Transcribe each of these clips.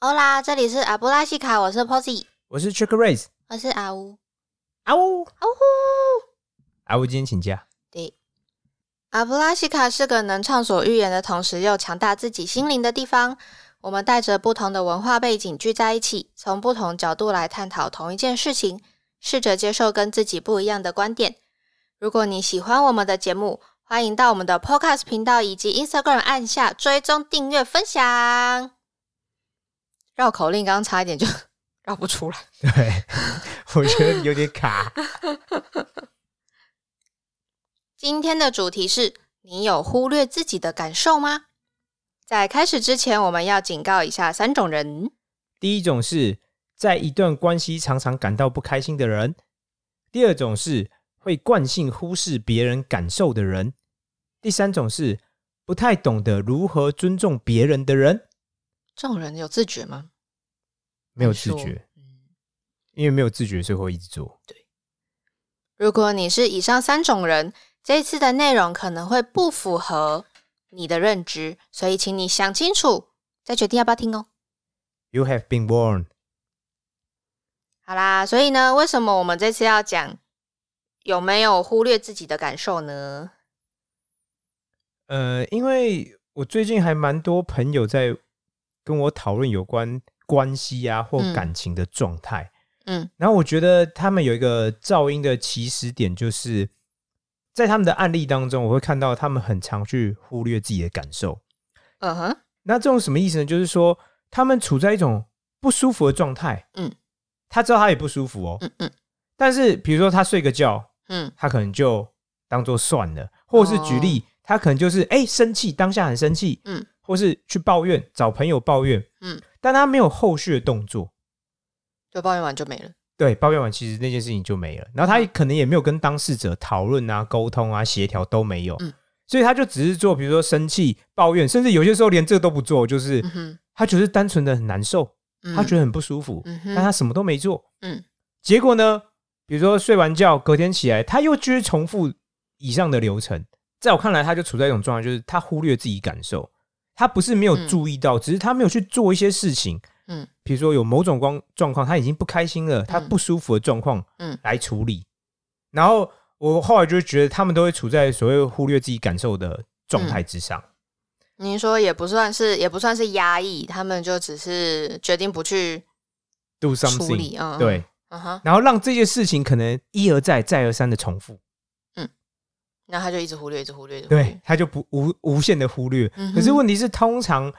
欧啦，这里是阿布拉西卡，我是 Posy，我是 Trick Race，我是阿乌。阿乌，阿乌，阿乌，今天请假。对，阿布拉西卡是个能畅所欲言的同时又强大自己心灵的地方。我们带着不同的文化背景聚在一起，从不同角度来探讨同一件事情，试着接受跟自己不一样的观点。如果你喜欢我们的节目，欢迎到我们的 Podcast 频道以及 Instagram 按下追踪、订阅、分享。绕口令刚刚差一点就 绕不出来。对，我觉得有点卡。今天的主题是你有忽略自己的感受吗？在开始之前，我们要警告一下三种人。第一种是在一段关系常常感到不开心的人；第二种是会惯性忽视别人感受的人；第三种是不太懂得如何尊重别人的人。这种人有自觉吗？没有自觉，因为没有自觉，所以会一直做。如果你是以上三种人，这一次的内容可能会不符合你的认知，所以请你想清楚，再决定要不要听哦。You have been warned。好啦，所以呢，为什么我们这次要讲有没有忽略自己的感受呢？呃，因为我最近还蛮多朋友在跟我讨论有关关系啊或嗯。感情的状态。嗯。然后我觉得他们有一个噪音的起始点，就是在他们的案例当中，我会看到他们很常去忽略自己的感受。嗯哼，那这种什么意思呢？就是说他们处在一种不舒服的状态，嗯，他知道他也不舒服哦，嗯嗯。但是比如说他睡个觉，嗯。他可能就当做算了，或者是举例，他可能就是哎、生气，当下很生气，哦嗯，或是去抱怨，找朋友抱怨，嗯，但他没有后续的动作，就抱怨完就没了。对，抱怨完其实那件事情就没了，然后他可能也没有跟当事者讨论啊、沟通啊、协调都没有，嗯。所以他就只是做，比如说生气、抱怨，甚至有些时候连这个都不做，就是嗯，他只是单纯的很难受，他觉得得很不舒服，嗯但他什么都没做，嗯。结果呢，比如说睡完觉，隔天起来，他又继续重复以上的流程。在我看来，他就处在一种状态，就是他忽略自己感受，他不是没有注意到，只是他没有去做一些事情。嗯比如说有某种光状况，他已经不开心了，他不舒服的状况，嗯来处理。然后我后来就觉得，他们都会处在所谓忽略自己感受的状态之上。您说也不算是，也不算是压抑，他们就只是决定不去 do something，理。嗯，嗯对，，嗯哼，然后让这些事情可能一而再、再而三的重复。然后他就一直忽略，一直忽略，对，，他就不无无限的忽略。嗯可是问题是，通常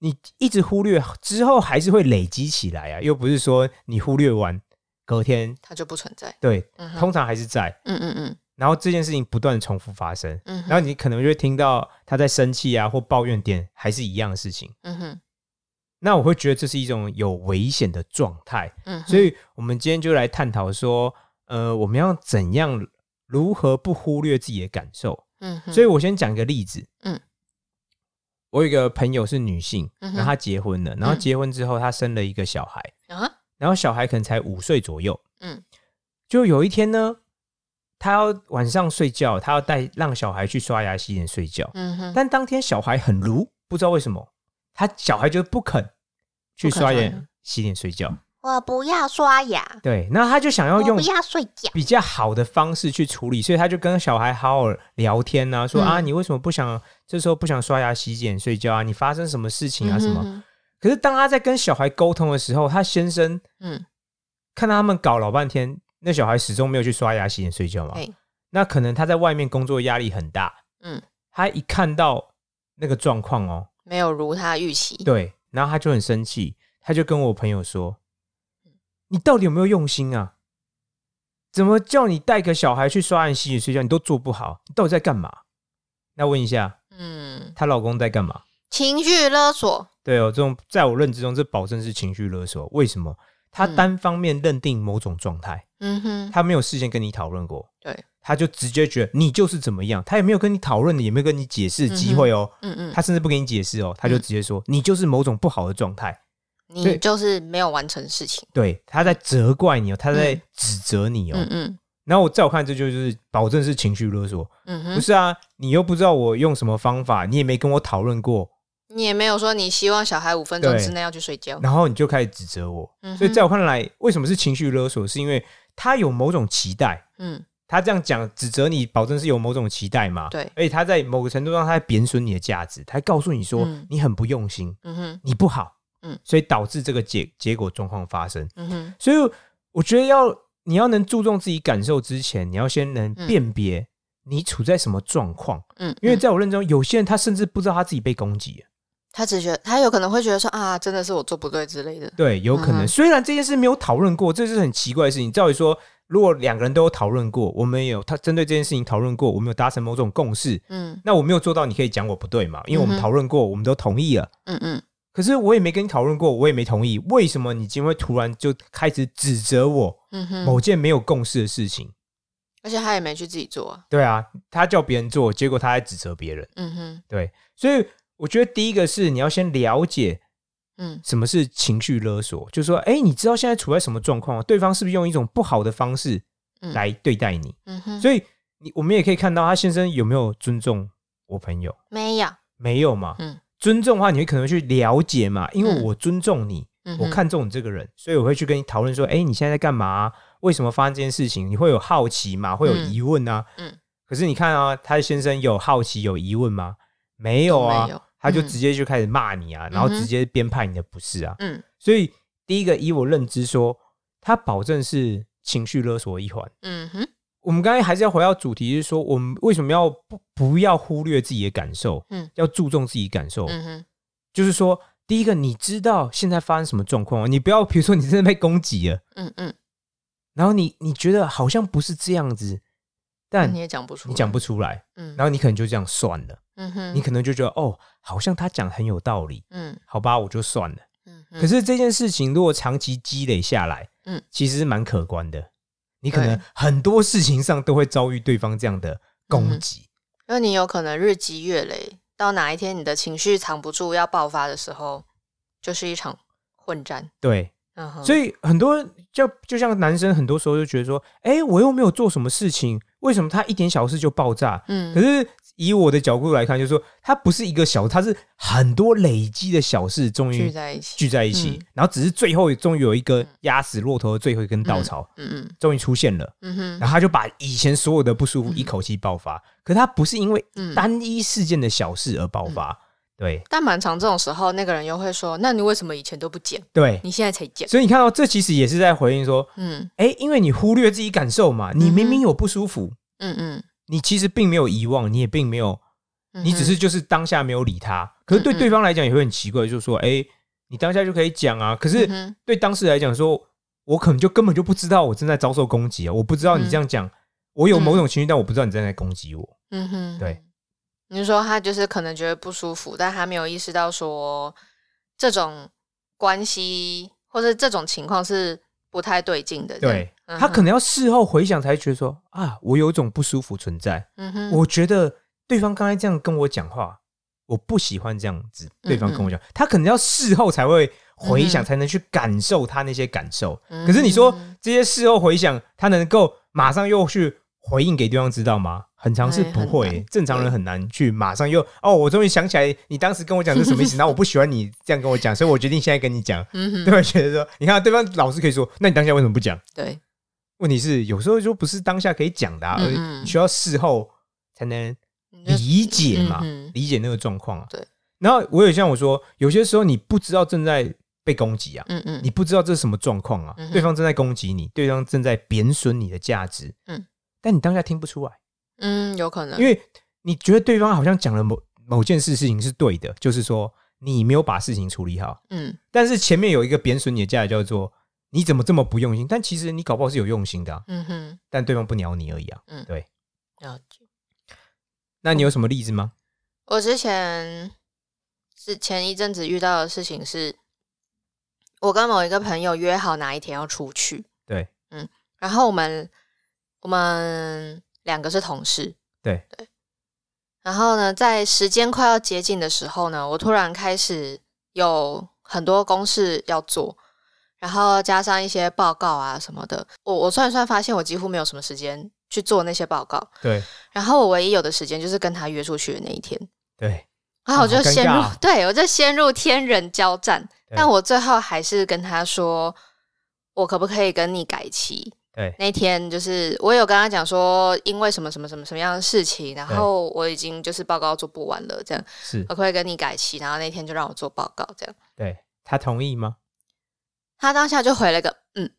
你一直忽略之后，还是会累积起来啊，又不是说你忽略完隔天，他就不存在。对，嗯，通常还是在。嗯嗯嗯然后这件事情不断重复发生，嗯，然后你可能就会听到他在生气啊或抱怨点还是一样的事情。嗯哼，那我会觉得这是一种有危险的状态，嗯哼，所以我们今天就来探讨说，呃，我们要怎样如何不忽略自己的感受。嗯，所以我先讲一个例子。嗯，我有一个朋友是女性，嗯然后她结婚了，然后嗯结婚之后她生了一个小孩，啊，然后小孩可能才五岁左右。嗯就有一天呢，她要晚上睡觉，她要带让小孩去刷牙洗脸睡觉，嗯哼，但当天小孩很如，不知道为什么，他小孩就不肯去刷牙洗脸睡觉。我不要刷牙，对，那他就想要用我不要睡觉。比较好的方式去处理，所以他就跟小孩好好聊天啊，说、嗯啊，你为什么不想这时候不想刷牙、洗脸、睡觉啊？你发生什么事情啊？什么？嗯哼可是当他在跟小孩沟通的时候，他先生嗯，看到他们搞老半天，那小孩始终没有去刷牙、洗脸、睡觉嘛嘿，那可能他在外面工作压力很大，嗯，他一看到那个状况哦，没有如他预期。对，然后他就很生气，他就跟我朋友说：“你到底有没有用心啊？怎么叫你带个小孩去刷牙、洗脸、睡觉，你都做不好，你到底在干嘛？”那问一下，嗯，她老公在干嘛？情绪勒索。对哦，这种在我认知中，这保证是情绪勒索。为什么？他嗯单方面认定某种状态，嗯哼，他没有事先跟你讨论过，对，他就直接觉得你就是怎么样，他也没有跟你讨论的，也没有跟你解释机会哦，嗯嗯，他甚至不给你解释哦，他就直接说、你就是某种不好的状态。你就是没有完成事情。对，他在责怪你哦，他在嗯指责你哦。嗯嗯然后我在我看，这就是保证是情绪勒索。嗯哼，不是啊，你又不知道我用什么方法，你也没跟我讨论过，你也没有说你希望小孩五分钟之内要去睡觉。然后你就开始指责我。嗯所以在我看来，为什么是情绪勒索？是因为他有某种期待，嗯他这样讲指责你，保证是有某种期待嘛？对而且他在某个程度上，他在贬损你的价值，他告诉你说嗯你很不用心，嗯哼你不好，嗯所以导致这个结结果状况发生。嗯哼所以我觉得要你要能注重自己感受之前，你要先能嗯辨别你处在什么状况。嗯，因为嗯在我认知中，有些人他甚至不知道他自己被攻击了。他只觉得他有可能会觉得说啊，真的是我做不对之类的。对，有可能。嗯虽然这件事没有讨论过，这是很奇怪的事情。照理说，如果两个人都有讨论过，我们有他针对这件事情讨论过，我们有达成某种共识，嗯那我没有做到，你可以讲我不对嘛？因为我们讨论过，我们都同意了。嗯嗯可是我也没跟你讨论过，我也没同意，为什么你今天会突然就开始指责我嗯哼，某件没有共识的事情？而且他也没去自己做啊。对啊，他叫别人做，结果他还指责别人。嗯哼对，所以我觉得第一个是你要先了解嗯什么是情绪勒索，就是说，哎，你知道现在处在什么状况？对方是不是用一种不好的方式嗯来对待你？嗯哼，所以你我们也可以看到他先生有没有尊重我朋友，没有。没有嘛？嗯尊重的话，你会可能去了解嘛，因为嗯我尊重你，嗯我看中你这个人，所以我会去跟你讨论说，哎，你现在在干嘛、为什么发生这件事情？你会有好奇嘛？会有嗯疑问啊？嗯可是你看啊，他的先生有好奇有疑问吗？没有啊，他就嗯直接就开始骂你啊，然后直接编排你的不是啊。嗯所以第一个，以我认知说，他保证是情绪勒索一环。嗯哼我们刚才还是要回到主题，是说我们为什么要不不要忽略自己的感受，嗯。要注重自己感受。嗯哼。就是说，第一个，你知道现在发生什么状况，你不要比如说你真的被攻击了，嗯嗯，然后你你觉得好像不是这样子，但你也讲不出来，你讲不出来，嗯，然后你可能就这样算了，嗯哼，你可能就觉得哦，好像他讲很有道理，嗯。好吧，我就算了。嗯，可是这件事情如果长期积累下来，嗯嗯，其实是蛮可观的。你可能很多事情上都会遭遇对方这样的攻击，因为你有可能日积月累，到哪一天你的情绪藏不住要爆发的时候，就是一场混战。对，嗯，所以很多就就像男生很多时候就觉得说，哎，我又没有做什么事情，为什么他一点小事就爆炸？嗯。可是以我的角度来看，就是说它不是一个小，它是很多累积的小事，终于聚在一起，聚在一起，嗯。然后只是最后终于有一个压死骆驼的最后一根稻草，嗯嗯终于出现了。嗯哼，然后他就把以前所有的不舒服一口气爆发，可他不是因为嗯。单一事件的小事而爆发，对。但蛮长这种时候，那个人又会说：“那你为什么以前都不剪？对，你现在才剪。所以你看到这其实也是在回应说，？”嗯。哎，因为你忽略自己感受嘛，你明明有不舒服，嗯嗯你其实并没有遗忘，你也并没有，你只是就是当下没有理他，可是对对方来讲也会很奇怪，就是说，哎，你当下就可以讲啊，可是对当事人来讲说，我可能就根本就不知道我正在遭受攻击啊，我不知道你这样讲，我有某种情绪，但我不知道你正在攻击我，嗯哼，对。你是说他就是可能觉得不舒服，但他没有意识到说这种关系或者这种情况是不太对劲的。对，嗯他可能要事后回想才觉得说啊，我有一种不舒服存在。嗯哼，我觉得对方刚才这样跟我讲话，我不喜欢这样子。对方跟我讲，他可能要事后才会回想，才能去感受他那些感受。嗯可是你说嗯这些事后回想，他能够马上又去回应给对方知道吗？很常是不会、难正常人很难去马上又哦，我终于想起来你当时跟我讲是什么意思，然后我不喜欢你这样跟我讲，所以我决定现在跟你讲。对吧？觉得说，你看对方老是可以说，那你当下为什么不讲？对，问题是有时候就不是当下可以讲的、啊，而嗯嗯。你需要事后才能理解嘛，嗯。理解那个状况啊。对。然后我也像我说，有些时候你不知道正在被攻击啊，嗯嗯，你不知道这是什么状况啊，嗯对方正在攻击你，对方正在贬损你的价值，嗯，但你当下听不出来，嗯有可能，因为你觉得对方好像讲了某某件事事情是对的，就是说你没有把事情处理好，嗯。但是前面有一个贬损你的价值叫做你怎么这么不用心，但其实你搞不好是有用心的、啊，嗯哼，但对方不鸟你而已啊。嗯对。了解。那你有什么例子吗？我之前是前一阵子遇到的事情是，我跟某一个朋友约好哪一天要出去，对，嗯然后我们我们两个是同事，对对。然后呢，在时间快要接近的时候呢，我突然开始有很多公事要做，然后加上一些报告啊什么的。我我算一算，发现我几乎没有什么时间去做那些报告。对然后我唯一有的时间就是跟他约出去的那一天。对，然后我就陷入，尬对我就陷入天人交战。但我最后还是跟他说，我可不可以跟你改期？对那天就是我有跟他讲说，因为什么什么什么什么样的事情，然后我已经就是报告做不完了，这样是我可以跟你改期？然后那天就让我做报告，这样对他同意吗？他当下就回了个嗯，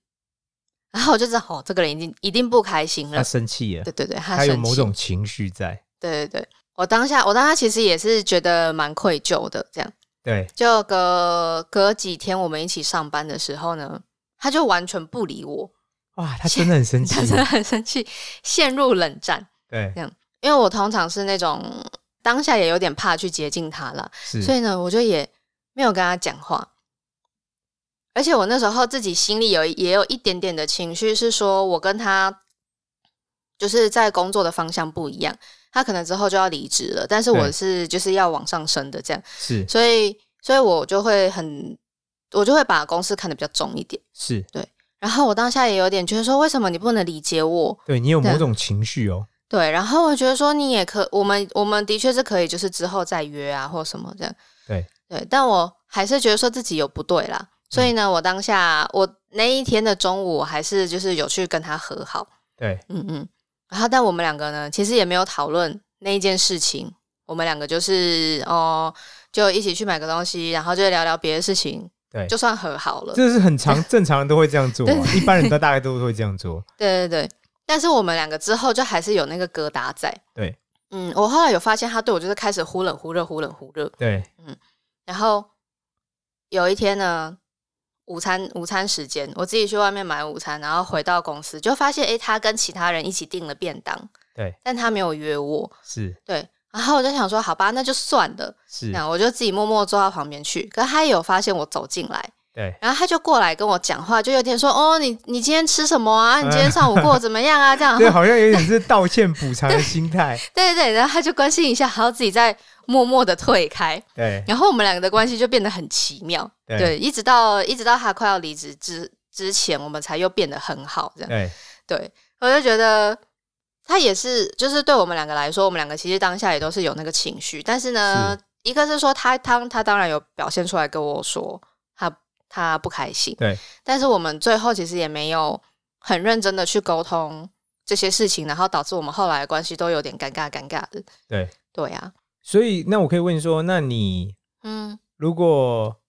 然后我就知道哦，这个人已经一定不开心了他。生气了，对对对，他他有某种情绪在。对对对，我当下我当下其实也是觉得蛮愧疚的，这样。对，就隔隔几天我们一起上班的时候呢，他就完全不理我，哇，他真的很生气他。真的很生气，陷入冷战。对，这样因为我通常是那种当下也有点怕去接近他了，所以呢，我就也没有跟他讲话。而且我那时候自己心里有也有一点点的情绪，是说我跟他就是在工作的方向不一样，他可能之后就要离职了，但是我是就是要往上升的这样，是所以所以我就会很，我就会把公司看得比较重一点。是对，然后我当下也有点觉得说，为什么你不能理解我？对你有某种情绪哦。对，然后我觉得说你也可，我们我们的确是可以，就是之后再约啊，或什么这样。对对，但我还是觉得说自己有不对啦，所以呢，我当下我那一天的中午，我还是就是有去跟他和好，对，嗯嗯。然后，但我们两个呢，其实也没有讨论那一件事情，我们两个就是哦，就一起去买个东西，然后就聊聊别的事情，对就算和好了。这是很常 正常人都会这样做啊，一般人都大概都会这样做。对对对，但是我们两个之后就还是有那个疙瘩在。对嗯，我后来有发现他对我就是开始忽冷忽热，忽冷忽热。对，嗯然后有一天呢，午餐午餐时间，我自己去外面买午餐，然后回到公司就发现，诶，他跟其他人一起订了便当，对但他没有约我。是对，然后我就想说，好吧，那就算了，是，那我就自己默默坐到旁边去。可是他也有发现我走进来，对然后他就过来跟我讲话，就有点说：“哦，你你今天吃什么啊？你今天上午过得怎么样啊？” 这样，对，好像有点是道歉补偿的心态。对对对，然后他就关心一下，然后自己再默默的退开，对然后我们两个的关系就变得很奇妙。对对，一直到一直到他快要离职之之前，我们才又变得很好。这样，对对我就觉得他也是，就是对我们两个来说，我们两个其实当下也都是有那个情绪，但是呢，一个是说他他他当然有表现出来跟我说他他不开心，对但是我们最后其实也没有很认真的去沟通这些事情，然后导致我们后来的关系都有点尴尬尴尬的。对，对啊，所以那我可以问说，那你嗯，如果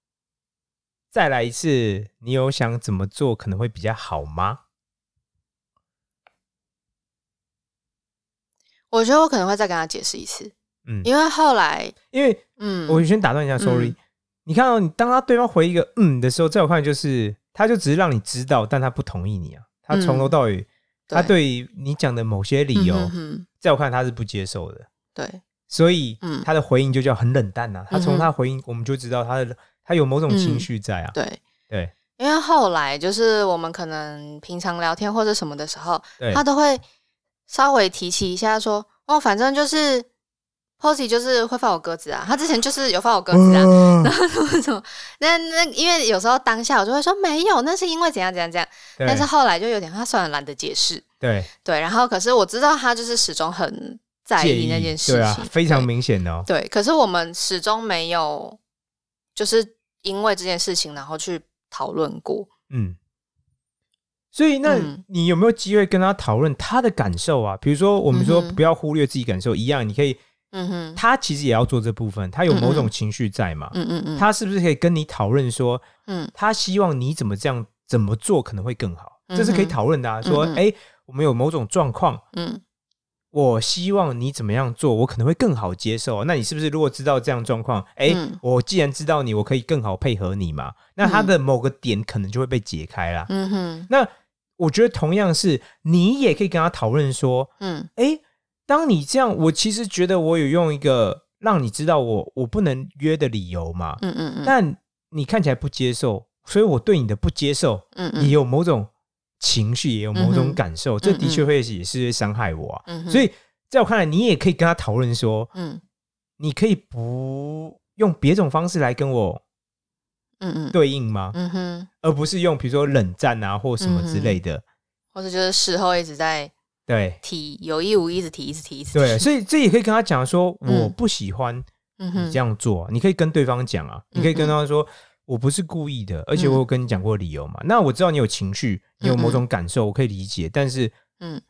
再来一次，你有想怎么做可能会比较好吗？我觉得我可能会再跟他解释一次，嗯，因为后来，因为嗯，我先打断一下，sorry。嗯你看到、你当他对方回一个嗯的时候，在我看来就是他就只是让你知道，但他不同意你啊。他从头到尾，他对于你讲的某些理由，嗯哼哼在我看他是不接受的，对，所以嗯。他的回应就叫很冷淡呐、他从他回应，我们就知道他的他有某种情绪在啊。对，对。因为后来就是我们可能平常聊天或者什么的时候，他都会稍微提起一下说，哦，反正就是 Posy 就是会放我鸽子啊，他之前就是有放我鸽子啊，嗯。然后什么什么，那那因为有时候当下我就会说没有，那是因为怎样怎样怎样，但是后来就有点他算了懒得解释，对。对，然后可是我知道他就是始终很在意那件事情，对啊，非常明显的哦。对，可是我们始终没有就是因为这件事情然后去讨论过。嗯，所以那嗯。你有没有机会跟他讨论他的感受啊？比如说，我们说不要忽略自己感受，一样，你可以，嗯哼，他其实也要做这部分，他有某种情绪在嘛，嗯嗯嗯，他是不是可以跟你讨论说，嗯他希望你怎么这样怎么做可能会更好？这是可以讨论的啊。说，嗯嗯哎，我们有某种状况，嗯我希望你怎么样做，我可能会更好接受。那你是不是如果知道这样状况，哎、嗯我既然知道你，我可以更好配合你嘛？那他的某个点可能就会被解开啦。嗯哼，那我觉得同样是，你也可以跟他讨论说，嗯哎、当你这样，我其实觉得我有用一个让你知道我我不能约的理由嘛，嗯嗯嗯，但你看起来不接受，所以我对你的不接受嗯也有某种情绪，也有某种感受，这的确会也是会伤害我啊。嗯，所以在我看来，你也可以跟他讨论说，嗯。你可以不用别种方式来跟我嗯嗯。对应吗？嗯哼，而不是用比如说冷战啊或什么之类的。或者就是事后一直在对提，有意无意一直提，一直提，一直提。对，所以这也可以跟他讲说，嗯我不喜欢你这样做啊，你可以跟对方讲啊，你可以跟他说。我不是故意的，而且我有跟你讲过理由嘛。那我知道你有情绪，你有某种感受，我可以理解。但是，嗯，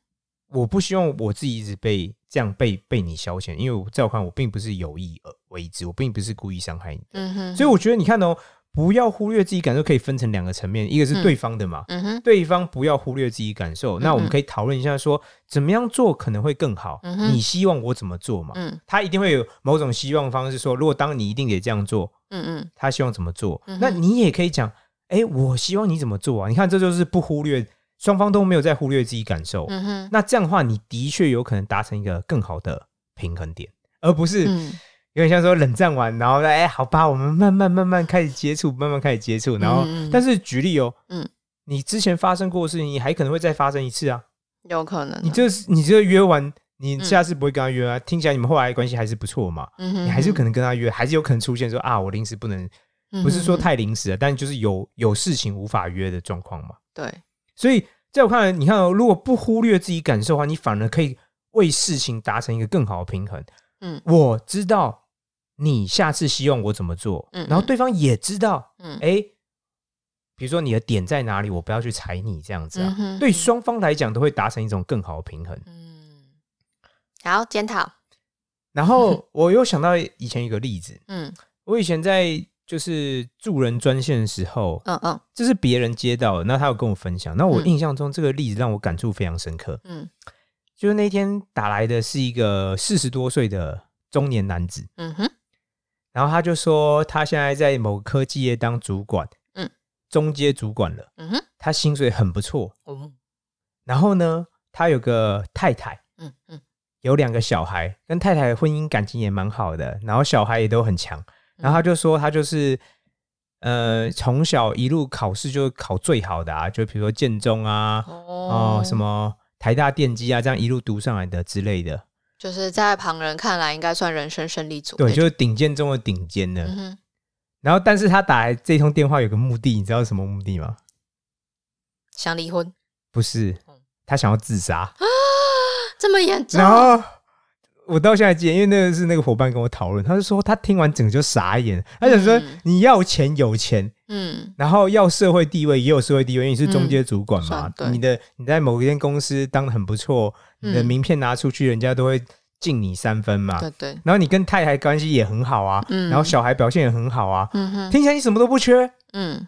我不希望我自己一直被这样被被你消遣，因为我在我看，我并不是有意而为之，我并不是故意伤害你的。嗯哼，所以我觉得你看哦，不要忽略自己感受，可以分成两个层面，一个是对方的嘛，嗯哼，对方不要忽略自己感受。那我们可以讨论一下，说怎么样做可能会更好。嗯你希望我怎么做嘛？嗯他一定会有某种希望方式，说如果当你一定得这样做，嗯嗯他希望怎么做，嗯那你也可以讲，哎，我希望你怎么做啊？你看，这就是不忽略，双方都没有在忽略自己感受。嗯哼，那这样的话，你的确有可能达成一个更好的平衡点，而不是嗯有点像说冷战完，然后哎，好吧，我们慢慢慢慢开始接触，慢慢开始接触，然后，但是举例哦，嗯，你之前发生过的事情，你还可能会再发生一次啊。有可能啊。你这你这约完，你下次不会跟他约啊？听起来你们后来关系还是不错嘛，嗯哼，你还是有可能跟他约，还是有可能出现说啊，我临时不能，能不是说太临时了，但就是有有事情无法约的状况嘛。对，所以在我看来，你看、哦，如果不忽略自己感受的话，你反而可以为事情达成一个更好的平衡。嗯我知道你下次希望我怎么做，嗯然后对方也知道，嗯。哎、比如说你的点在哪里，我不要去踩你这样子啊。嗯对双方来讲，都会达成一种更好的平衡。嗯，好检讨，然后 我又想到以前一个例子，嗯。我以前在就是助人专线的时候，嗯嗯。这是别人接到的，那他有跟我分享，那我嗯。印象中这个例子让我感触非常深刻。嗯。就是那天打来的是一个四十多岁的中年男子，嗯哼，然后他就说他现在在某科技业当主管，嗯，中阶主管了，嗯哼，他薪水很不错。哦，然后呢，他有个太太，嗯嗯有两个小孩，跟太太婚姻感情也蛮好的，然后小孩也都很强。然后他就说他就是呃从小一路考试就考最好的啊，就比如说建中啊，哦、什么台大电机啊，这样一路读上来的之类的。就是在旁人看来应该算人生胜利组对，就是顶尖中的顶尖的。嗯，然后，但是他打来这通电话有个目的，你知道是什么目的吗？想离婚，不是嗯，他想要自杀啊。这么严重然，后我到现在记得，因为那个是那个伙伴跟我讨论，他就说他听完整个就傻眼，他想说嗯。你要钱有钱，嗯。然后要社会地位也有社会地位，因为你是中阶主管嘛你的你在某一间公司当的很不错，你的嗯名片拿出去，人家都会敬你三分嘛。对对，然后你跟太太关系也很好啊，嗯。然后小孩表现也很好啊，嗯哼，听起来你什么都不缺，嗯。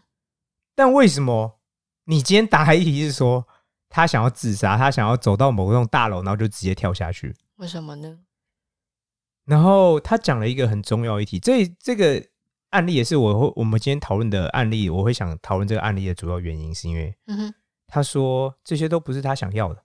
但为什么你今天打来一题是说他想要自杀，他想要走到某栋大楼，然后就直接跳下去？为什么呢？然后他讲了一个很重要一题，这这个案例也是我会我们今天讨论的案例，我会想讨论这个案例的主要原因，是因为他说这些都不是他想要的。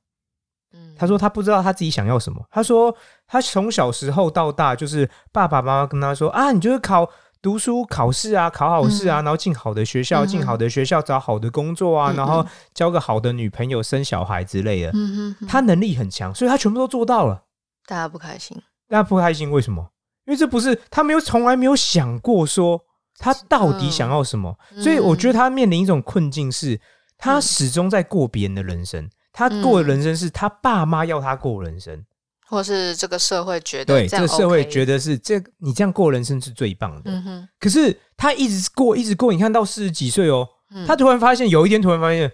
嗯，他说他不知道他自己想要什么。他说他从小时候到大，就是爸爸妈妈跟他说啊，你就是考读书考试啊，考好试啊，然后进好的学校，嗯进好的学校找好的工作啊，然后交个好的女朋友，生小孩之类的。嗯他能力很强，所以他全部都做到了。大家不开心，大家不开心，为什么？因为这不是他没有从来没有想过说他到底想要什么，嗯所以我觉得他面临一种困境是，他始终在过别人的人生，他过的人生是他爸妈要他过人生，或是这个社会觉得对，这个社会觉得是这你这样过人生是最棒的。嗯，可是他一直过，一直过，你看到四十几岁哦，嗯他突然发现有一天突然发现，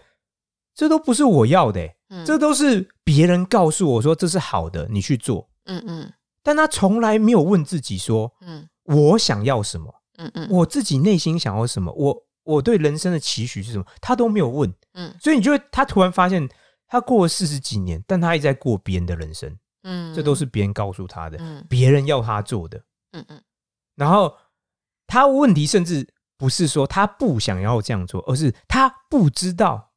这都不是我要的这都是别人告诉我说这是好的，你去做。嗯嗯但他从来没有问自己说嗯我想要什么，嗯嗯。我自己内心想要什么，我我对人生的期许是什么，他都没有问。嗯。所以你就会他突然发现，他过了四十几年，但他一直在过别人的人生，嗯，这都是别人告诉他的，嗯。别人要他做的。嗯嗯。然后他问题甚至不是说他不想要这样做，而是他不知道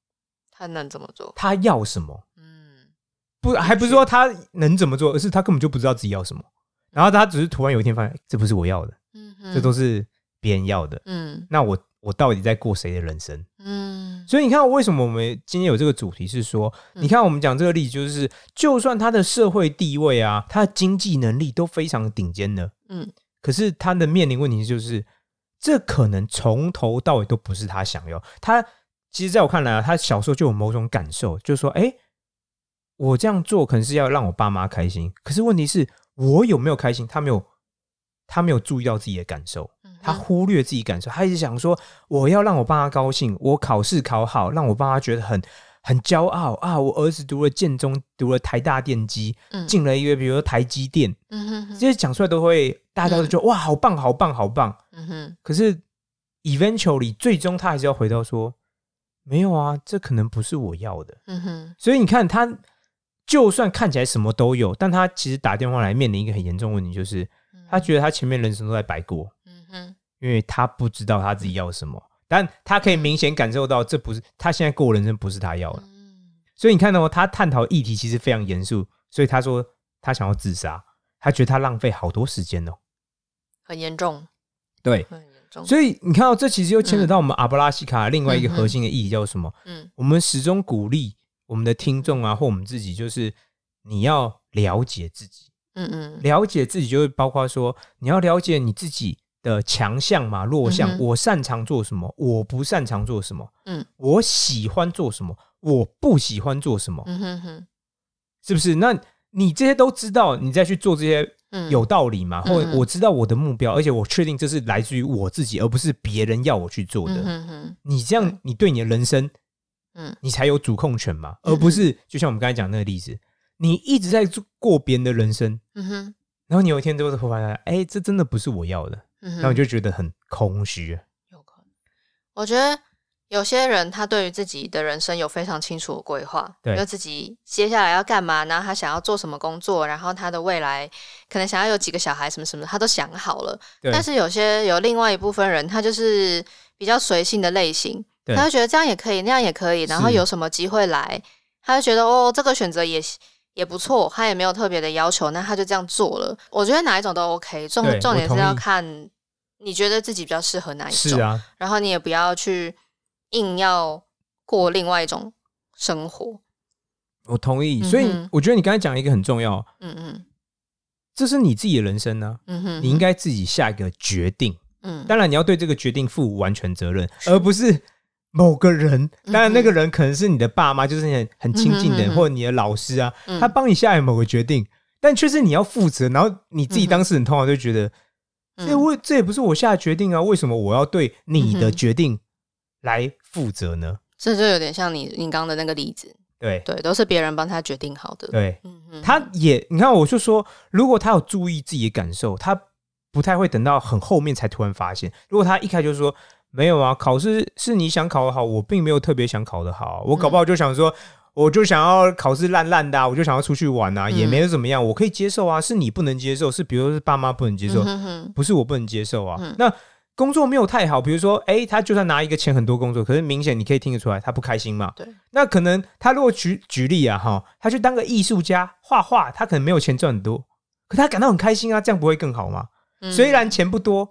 他能怎么做？他要什么，嗯不还不是说他能怎么做，而是他根本就不知道自己要什么。然后他只是突然有一天发现，这不是我要的，嗯哼，这都是别人要的。嗯那我我到底在过谁的人生？嗯所以你看，为什么我们今天有这个主题是说，嗯你看我们讲这个例子，就是就算他的社会地位啊，他的经济能力都非常顶尖的，嗯可是他的面临问题就是，这可能从头到尾都不是他想要。他其实在我看来啊，他小时候就有某种感受，就是说，哎、我这样做可能是要让我爸妈开心，可是问题是我有没有开心？他没有，他没有注意到自己的感受，他忽略自己感受，他一直想说我要让我爸妈高兴，我考试考好，让我爸妈觉得很很骄傲啊！我儿子读了建中，读了台大电机，嗯进了一个比如说台积电，嗯哼哼这些讲出来都会大家都觉得、哇，好棒，好棒，好棒。嗯哼可是 eventually 最终他还是要回到说，没有啊，这可能不是我要的。嗯哼所以你看他。就算看起来什么都有，但他其实打电话来面临一个很严重问题，就是他觉得他前面人生都在白过。嗯哼因为他不知道他自己要什么，但他可以明显感受到这不是他现在过的人生不是他要的，嗯所以你看到、他探讨议题其实非常严肃，所以他说他想要自杀，他觉得他浪费好多时间哦。很严重，对，很严重。所以你看到、这其实又牵扯到我们阿布拉西卡另外一个核心的意义叫什么？嗯我们始终鼓励我们的听众啊，或我们自己，就是你要了解自己，嗯嗯了解自己就会包括说，你要了解你自己的强项嘛、弱项，嗯我擅长做什么，我不擅长做什么，嗯我喜欢做什么，我不喜欢做什么，嗯哼哼是不是？那你这些都知道，你再去做这些嗯有道理嘛？嗯或我知道我的目标，而且我确定这是来自于我自己，而不是别人要我去做的。嗯哼哼你这样，你对你的人生，嗯你才有主控权嘛，嗯而不是就像我们刚才讲那个例子，你一直在做过别人的人生，嗯哼然后你有一天都会发现，哎，这真的不是我要的，嗯哼，然后你就觉得很空虚。有可能。我觉得有些人他对于自己的人生有非常清楚的规划，对就自己接下来要干嘛，然后他想要做什么工作，然后他的未来可能想要有几个小孩什么什么，他都想好了。对，但是有些有另外一部分人，他就是比较随性的类型，对他就觉得这样也可以，那样也可以，然后有什么机会来，他就觉得哦，这个选择也也不错，他也没有特别的要求，那他就这样做了。我觉得哪一种都 OK，重重点是要看你觉得自己比较适合哪一种，是啊，然后你也不要去硬要过另外一种生活。我同意。所以我觉得你刚才讲一个很重要，嗯嗯这是你自己的人生呢、嗯哼，你应该自己下一个决定。嗯当然，你要对这个决定负完全责任，而不是某个人。嗯当然，那个人可能是你的爸妈，就是你很很亲近的人，或者你的老师啊，嗯他帮你下某个决定，但却是你要负责。然后你自己当事人通常就觉得，嗯这我这也不是我下的决定啊，为什么我要对你的决定来负责呢？这就有点像你你刚刚的那个例子，对对，都是别人帮他决定好的。对，嗯，他也你看，我就说，如果他有注意自己的感受，他不太会等到很后面才突然发现。如果他一开始就说没有啊，考试是你想考的好，我并没有特别想考的好啊，我搞不好就想说。我就想要考试烂烂的、啊，我就想要出去玩啊，嗯也没有怎么样，我可以接受啊。是你不能接受，是比如说是爸妈不能接受，嗯哼哼不是我不能接受啊。嗯那工作没有太好，比如说，哎、他就算拿一个钱很多工作，可是明显你可以听得出来他不开心嘛。对，那可能他如果举举例啊，哈，他去当个艺术家画画，他可能没有钱赚很多，可他感到很开心啊，这样不会更好吗？嗯虽然钱不多，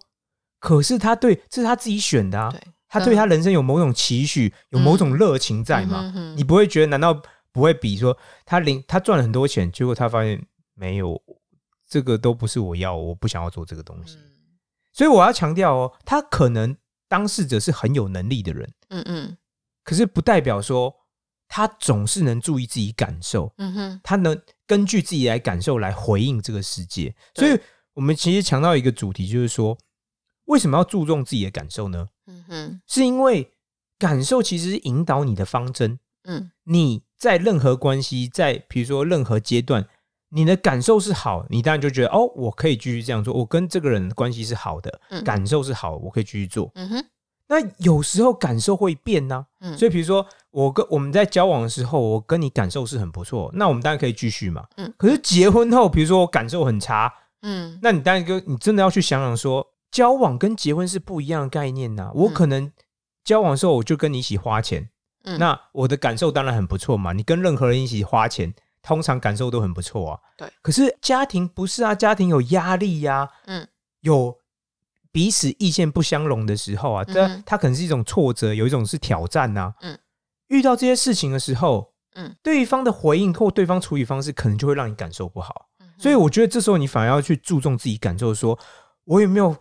可是他对这是他自己选的啊，他对他人生有某种期许，有某种热情在嘛。你不会觉得，难道不会比说他领他赚了很多钱，结果他发现没有，这个都不是我要，我不想要做这个东西。嗯。所以我要强调哦，他可能当事者是很有能力的人，嗯嗯。可是不代表说他总是能注意自己感受，嗯哼。他能根据自己来感受来回应这个世界。所以我们其实强调一个主题，就是说为什么要注重自己的感受呢？嗯哼是因为感受其实是引导你的方针。嗯你在任何关系，在比如说任何阶段，你的感受是好，你当然就觉得哦，我可以继续这样做，我跟这个人的关系是好的，嗯感受是好，我可以继续做。嗯哼那有时候感受会变呢、嗯，所以比如说我跟我们在交往的时候，我跟你感受是很不错，那我们当然可以继续嘛。嗯可是结婚后，比如说我感受很差，嗯那你当然就你真的要去想想说，交往跟结婚是不一样的概念呐、我嗯可能交往的时候我就跟你一起花钱，嗯那我的感受当然很不错嘛。你跟任何人一起花钱，通常感受都很不错啊。对。可是家庭不是啊，家庭有压力呀、嗯有彼此意见不相容的时候啊，这、嗯它可能是一种挫折，有一种是挑战呐、嗯。遇到这些事情的时候，嗯对方的回应或对方处理方式，可能就会让你感受不好。嗯所以我觉得这时候你反而要去注重自己感受说我有没有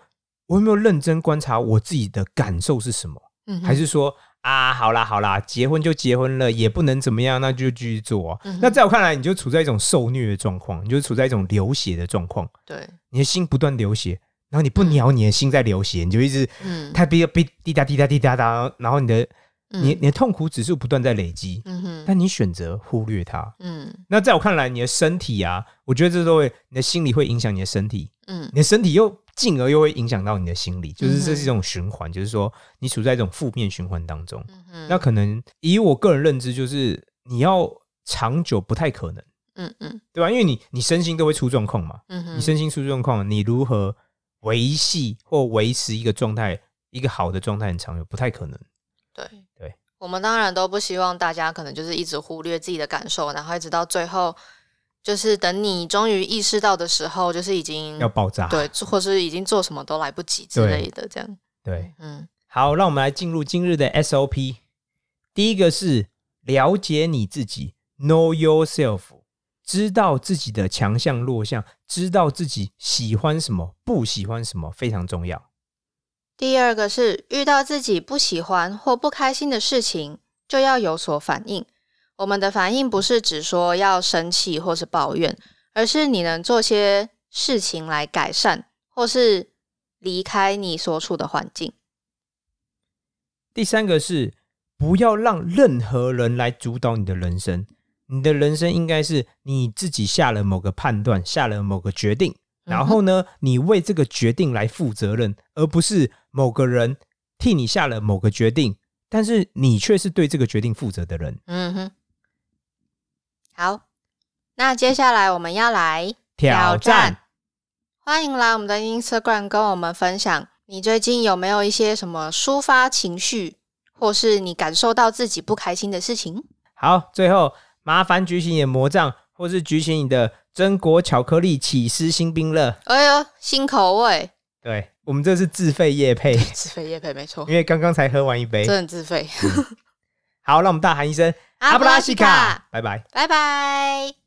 我有没有认真观察我自己的感受是什么，嗯还是说啊，好啦好啦，结婚就结婚了，也不能怎么样，那就继续做、啊。嗯那在我看来，你就处在一种受虐的状况，你就处在一种流血的状况，对。你的心不断流血，然后你不鸟你的心在流血，你就一直嗯。它哔哔滴答滴答滴答答，然后你的嗯。你你的痛苦指数不断在累积，嗯哼。但你选择忽略它。嗯。那在我看来，你的身体啊，我觉得这都会，你的心理会影响你的身体，嗯。你的身体又进而又会影响到你的心理，就是这是一种循环，就是说你处在一种负面循环当中。嗯那可能以我个人认知，就是你要长久不太可能，嗯嗯对吧？因为你你身心都会出状况嘛，嗯哼你身心出状况，你如何维系或维持一个状态，一个好的状态很长久，不太可能。对对，我们当然都不希望大家可能就是一直忽略自己的感受，然后一直到最后，就是等你终于意识到的时候，就是已经要爆炸，嗯对，或是已经做什么都来不及之类的，这样。对。嗯好，让我们来进入今日的 SOP。第一个是了解你自己，Know yourself，知道自己的强项弱项，知道自己喜欢什么，不喜欢什么，非常重要。第二个是遇到自己不喜欢或不开心的事情，就要有所反应。我们的反应不是只说要生气或是抱怨，而是你能做些事情来改善，或是离开你所处的环境。第三个是不要让任何人来主导你的人生，你的人生应该是你自己下了某个判断，下了某个决定，然后呢，你为这个决定来负责任，而不是某个人替你下了某个决定，但是你却是对这个决定负责的人。嗯哼，好，那接下来我们要来挑战，欢迎来我们的 Instagram 跟我们分享，你最近有没有一些什么抒发情绪，或是你感受到自己不开心的事情？好，最后麻烦举起你的魔杖，或是举起你的榛果巧克力起司新冰乐。哎呦，新口味，对我们这是自费夜配，自费叶配没错因，为刚刚才喝完一杯。真的自费。好，让我们大喊一声阿布拉西卡，拜拜。拜拜。